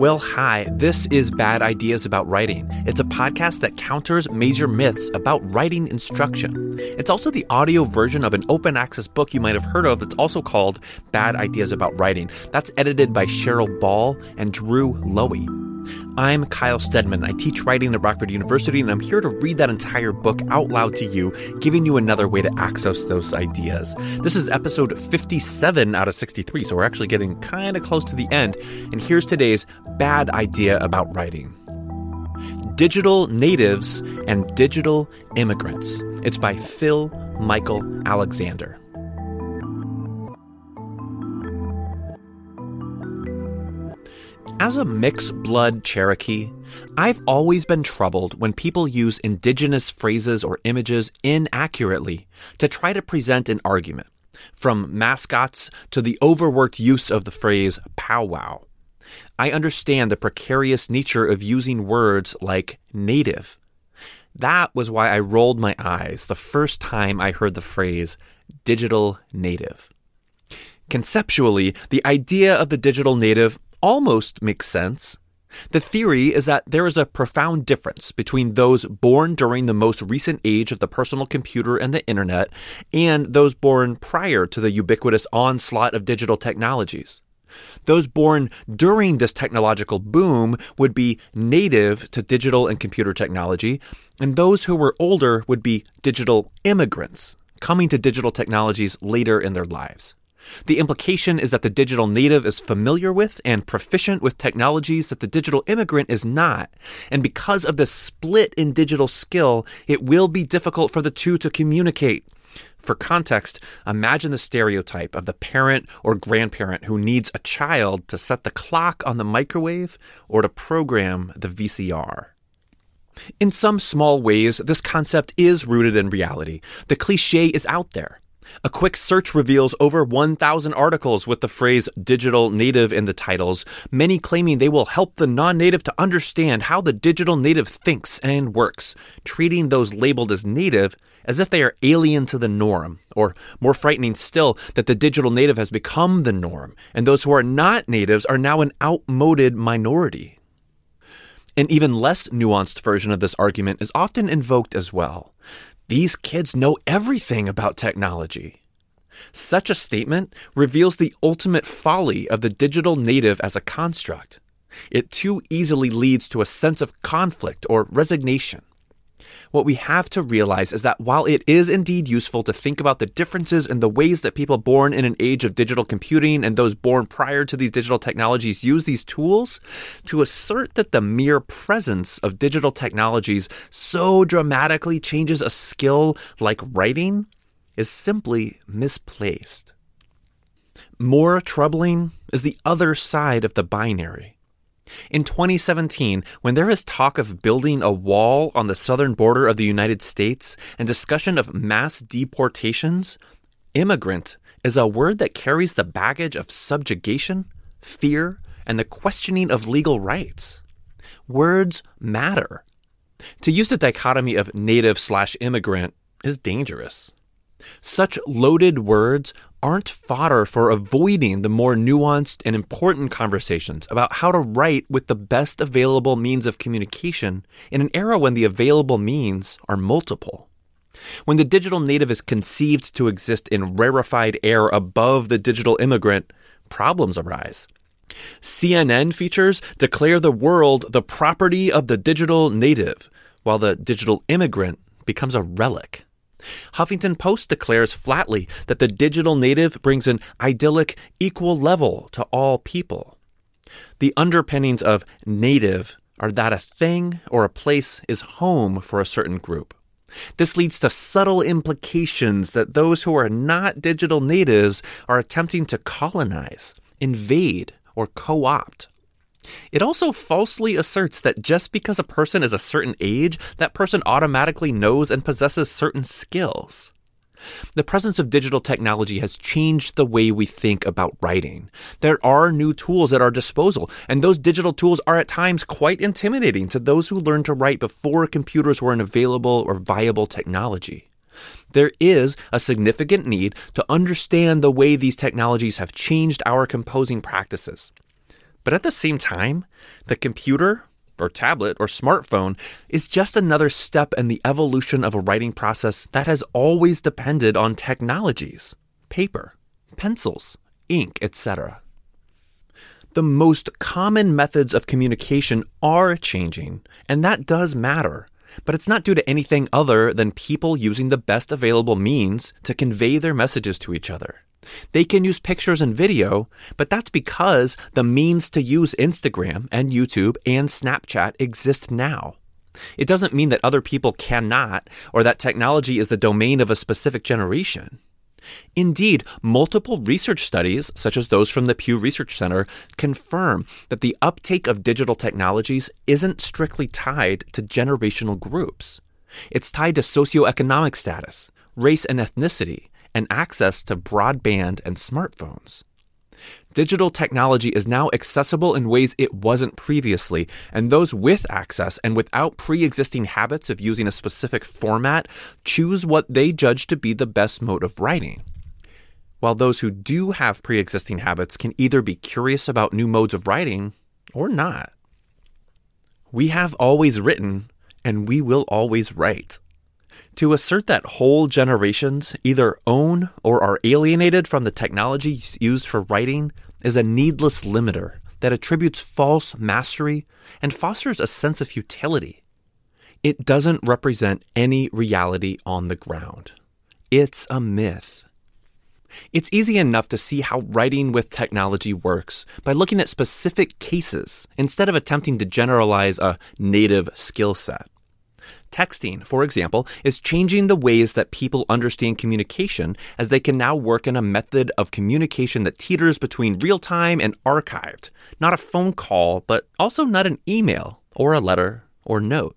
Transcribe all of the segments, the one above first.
Well, hi, this is Bad Ideas About Writing. It's a podcast that counters major myths about writing instruction. It's also the audio version of an open access book you might have heard of that's also called Bad Ideas About Writing. That's edited by Cheryl Ball and Drew Loewe. I'm Kyle Stedman. I teach writing at Rockford University, and I'm here to read that entire book out loud to you, giving you another way to access those ideas. This is episode 57 out of 63, so we're actually getting kind of close to the end. And here's today's bad idea about writing Digital Natives and Digital Immigrants. It's by Phil Michael Alexander. As a mixed blood Cherokee, I've always been troubled when people use indigenous phrases or images inaccurately to try to present an argument, from mascots to the overworked use of the phrase powwow. I understand the precarious nature of using words like native. That was why I rolled my eyes the first time I heard the phrase digital native. Conceptually, the idea of the digital native almost makes sense. The theory is that there is a profound difference between those born during the most recent age of the personal computer and the internet and those born prior to the ubiquitous onslaught of digital technologies. Those born during this technological boom would be native to digital and computer technology, and those who were older would be digital immigrants, coming to digital technologies later in their lives. The implication is that the digital native is familiar with and proficient with technologies that the digital immigrant is not. And because of the split in digital skill, it will be difficult for the two to communicate. For context, imagine the stereotype of the parent or grandparent who needs a child to set the clock on the microwave or to program the VCR. In some small ways, this concept is rooted in reality. The cliche is out there. A quick search reveals over 1,000 articles with the phrase digital native in the titles, many claiming they will help the non native to understand how the digital native thinks and works, treating those labeled as native as if they are alien to the norm, or more frightening still, that the digital native has become the norm, and those who are not natives are now an outmoded minority. An even less nuanced version of this argument is often invoked as well. These kids know everything about technology. Such a statement reveals the ultimate folly of the digital native as a construct. It too easily leads to a sense of conflict or resignation what we have to realize is that while it is indeed useful to think about the differences in the ways that people born in an age of digital computing and those born prior to these digital technologies use these tools, to assert that the mere presence of digital technologies so dramatically changes a skill like writing is simply misplaced. More troubling is the other side of the binary. In 2017, when there is talk of building a wall on the southern border of the United States and discussion of mass deportations, immigrant is a word that carries the baggage of subjugation, fear, and the questioning of legal rights. Words matter. To use the dichotomy of native slash immigrant is dangerous. Such loaded words aren't fodder for avoiding the more nuanced and important conversations about how to write with the best available means of communication in an era when the available means are multiple. When the digital native is conceived to exist in rarefied air above the digital immigrant, problems arise. CNN features declare the world the property of the digital native, while the digital immigrant becomes a relic. Huffington Post declares flatly that the digital native brings an idyllic, equal level to all people. The underpinnings of native are that a thing or a place is home for a certain group. This leads to subtle implications that those who are not digital natives are attempting to colonize, invade, or co opt. It also falsely asserts that just because a person is a certain age, that person automatically knows and possesses certain skills. The presence of digital technology has changed the way we think about writing. There are new tools at our disposal, and those digital tools are at times quite intimidating to those who learned to write before computers were an available or viable technology. There is a significant need to understand the way these technologies have changed our composing practices. But at the same time, the computer, or tablet, or smartphone is just another step in the evolution of a writing process that has always depended on technologies paper, pencils, ink, etc. The most common methods of communication are changing, and that does matter. But it's not due to anything other than people using the best available means to convey their messages to each other. They can use pictures and video, but that's because the means to use Instagram and YouTube and Snapchat exist now. It doesn't mean that other people cannot or that technology is the domain of a specific generation. Indeed, multiple research studies, such as those from the Pew Research Center, confirm that the uptake of digital technologies isn't strictly tied to generational groups. It's tied to socioeconomic status, race and ethnicity, and access to broadband and smartphones. Digital technology is now accessible in ways it wasn't previously, and those with access and without pre existing habits of using a specific format choose what they judge to be the best mode of writing. While those who do have pre existing habits can either be curious about new modes of writing or not. We have always written, and we will always write. To assert that whole generations either own or are alienated from the technologies used for writing is a needless limiter that attributes false mastery and fosters a sense of futility. It doesn't represent any reality on the ground. It's a myth. It's easy enough to see how writing with technology works by looking at specific cases instead of attempting to generalize a native skill set. Texting, for example, is changing the ways that people understand communication as they can now work in a method of communication that teeters between real time and archived. Not a phone call, but also not an email or a letter or note.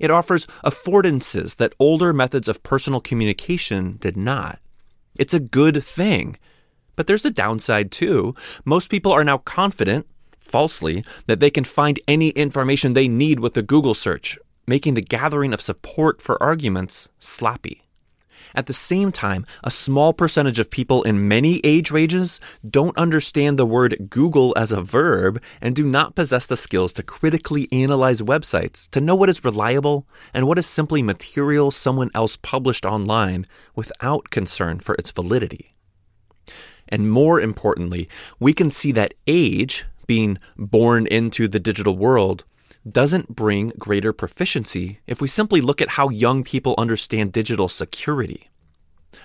It offers affordances that older methods of personal communication did not. It's a good thing. But there's a downside too. Most people are now confident, falsely, that they can find any information they need with a Google search making the gathering of support for arguments sloppy. At the same time, a small percentage of people in many age ranges don't understand the word Google as a verb and do not possess the skills to critically analyze websites to know what is reliable and what is simply material someone else published online without concern for its validity. And more importantly, we can see that age, being born into the digital world, doesn't bring greater proficiency if we simply look at how young people understand digital security.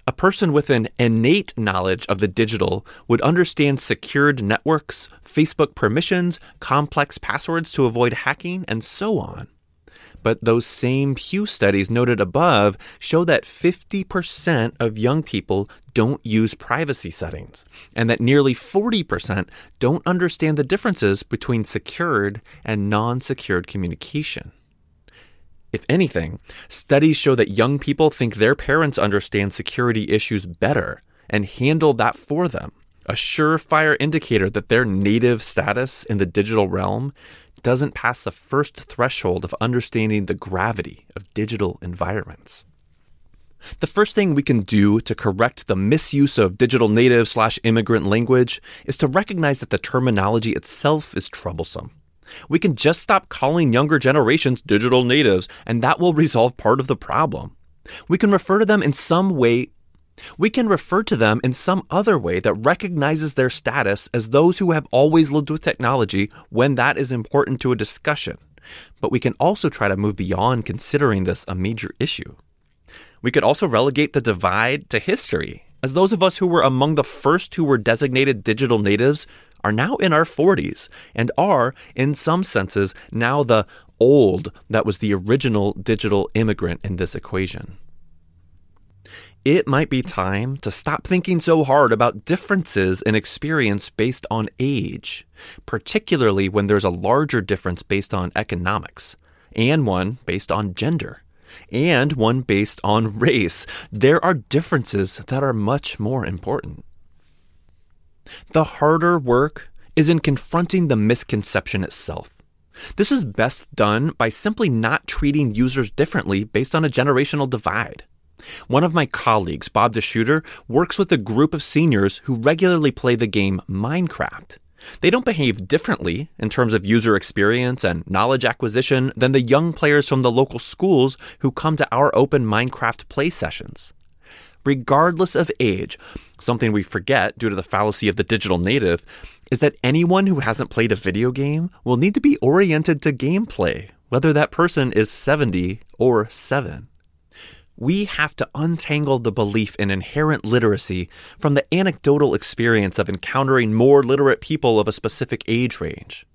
A person with an innate knowledge of the digital would understand secured networks, Facebook permissions, complex passwords to avoid hacking, and so on. But those same Pew studies noted above show that 50% of young people don't use privacy settings, and that nearly 40% don't understand the differences between secured and non secured communication. If anything, studies show that young people think their parents understand security issues better and handle that for them, a surefire indicator that their native status in the digital realm doesn't pass the first threshold of understanding the gravity of digital environments. The first thing we can do to correct the misuse of digital native slash immigrant language is to recognize that the terminology itself is troublesome. We can just stop calling younger generations digital natives, and that will resolve part of the problem. We can refer to them in some way we can refer to them in some other way that recognizes their status as those who have always lived with technology when that is important to a discussion. But we can also try to move beyond considering this a major issue. We could also relegate the divide to history, as those of us who were among the first who were designated digital natives are now in our 40s and are, in some senses, now the old that was the original digital immigrant in this equation it might be time to stop thinking so hard about differences in experience based on age, particularly when there's a larger difference based on economics, and one based on gender, and one based on race. There are differences that are much more important. The harder work is in confronting the misconception itself. This is best done by simply not treating users differently based on a generational divide. One of my colleagues, Bob De Schutter, works with a group of seniors who regularly play the game Minecraft. They don't behave differently in terms of user experience and knowledge acquisition than the young players from the local schools who come to our open Minecraft play sessions. Regardless of age, something we forget due to the fallacy of the digital native is that anyone who hasn't played a video game will need to be oriented to gameplay, whether that person is 70 or 7 we have to untangle the belief in inherent literacy from the anecdotal experience of encountering more literate people of a specific age range.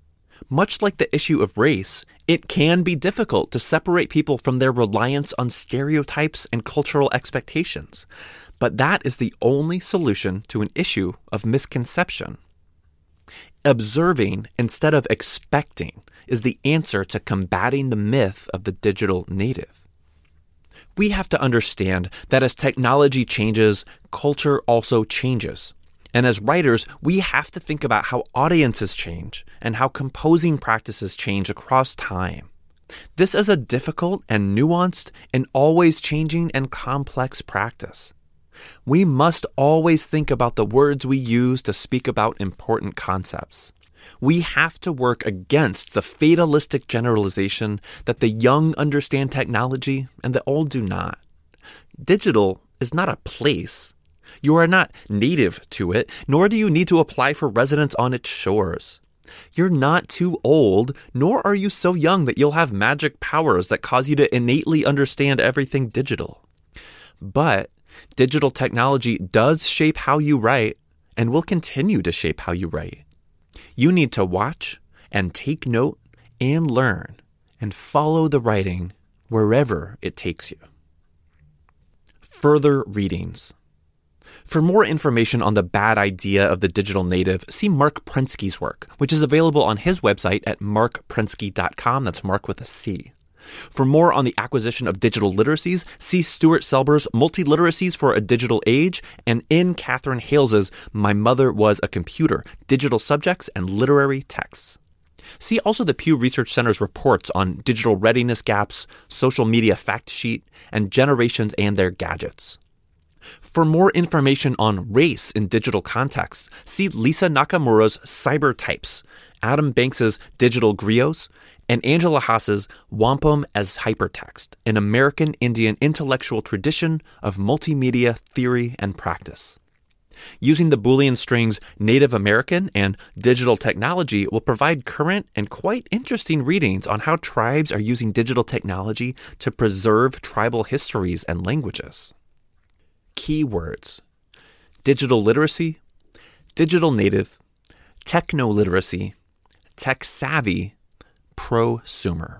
Much like the issue of race, it can be difficult to separate people from their reliance on stereotypes and cultural expectations. But that is the only solution to an issue of misconception. Observing instead of expecting is the answer to combating the myth of the digital native we have to understand that as technology changes, culture also changes. And as writers, we have to think about how audiences change and how composing practices change across time. This is a difficult and nuanced and always changing and complex practice. We must always think about the words we use to speak about important concepts we have to work against the fatalistic generalization that the young understand technology and the old do not. Digital is not a place. You are not native to it, nor do you need to apply for residence on its shores. You're not too old, nor are you so young that you'll have magic powers that cause you to innately understand everything digital. But digital technology does shape how you write and will continue to shape how you write. You need to watch and take note and learn and follow the writing wherever it takes you. Further readings. For more information on the bad idea of the digital native, see Marc Prensky's work, which is available on his website at marcprensky.com. That's Mark with a C. For more on the acquisition of digital literacies, see Stuart Selber's Multiliteracies for a Digital Age and in Katherine Hayles's My Mother Was a Computer Digital Subjects and Literary Texts. See also the Pew Research Center's reports on digital readiness gaps, social media fact sheet, and generations and their gadgets. For more information on race in digital contexts, see Lisa Nakamura's Cybertypes, Adam Banks's Digital Griots, and Angela Haas's Wampum as Hypertext, an American Indian intellectual tradition of multimedia theory and practice. Using the Boolean strings Native American and digital technology will provide current and quite interesting readings on how tribes are using digital technology to preserve tribal histories and languages. Keywords digital literacy, digital native, techno literacy, tech savvy, prosumer.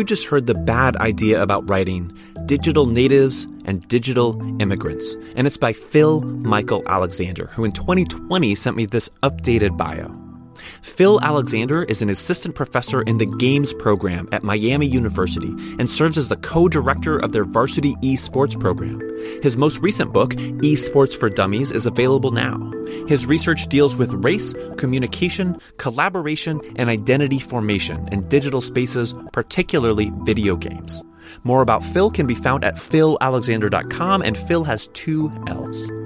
You just heard the bad idea about writing Digital Natives and Digital Immigrants, and it's by Phil Michael Alexander, who in 2020 sent me this updated bio. Phil Alexander is an assistant professor in the Games program at Miami University and serves as the co director of their varsity esports program. His most recent book, Esports for Dummies, is available now. His research deals with race, communication, collaboration, and identity formation in digital spaces, particularly video games. More about Phil can be found at philalexander.com, and Phil has two L's.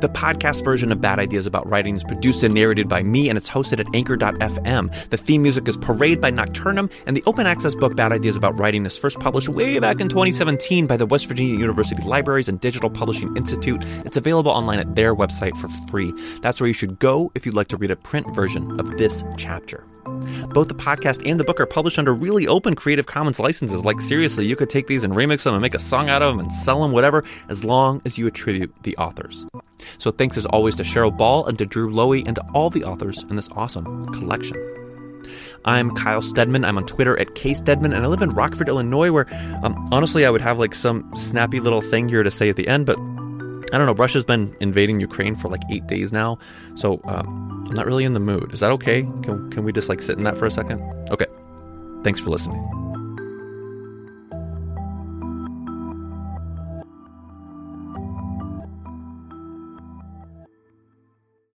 The podcast version of Bad Ideas About Writing is produced and narrated by me, and it's hosted at anchor.fm. The theme music is Parade by Nocturnum, and the open access book Bad Ideas About Writing is first published way back in 2017 by the West Virginia University Libraries and Digital Publishing Institute. It's available online at their website for free. That's where you should go if you'd like to read a print version of this chapter. Both the podcast and the book are published under really open Creative Commons licenses. Like, seriously, you could take these and remix them and make a song out of them and sell them, whatever, as long as you attribute the authors. So, thanks as always to Cheryl Ball and to Drew Loewe and to all the authors in this awesome collection. I'm Kyle Stedman. I'm on Twitter at kstedman, and I live in Rockford, Illinois, where um, honestly I would have like some snappy little thing here to say at the end, but I don't know. Russia's been invading Ukraine for like eight days now, so um, I'm not really in the mood. Is that okay? Can, can we just like sit in that for a second? Okay. Thanks for listening.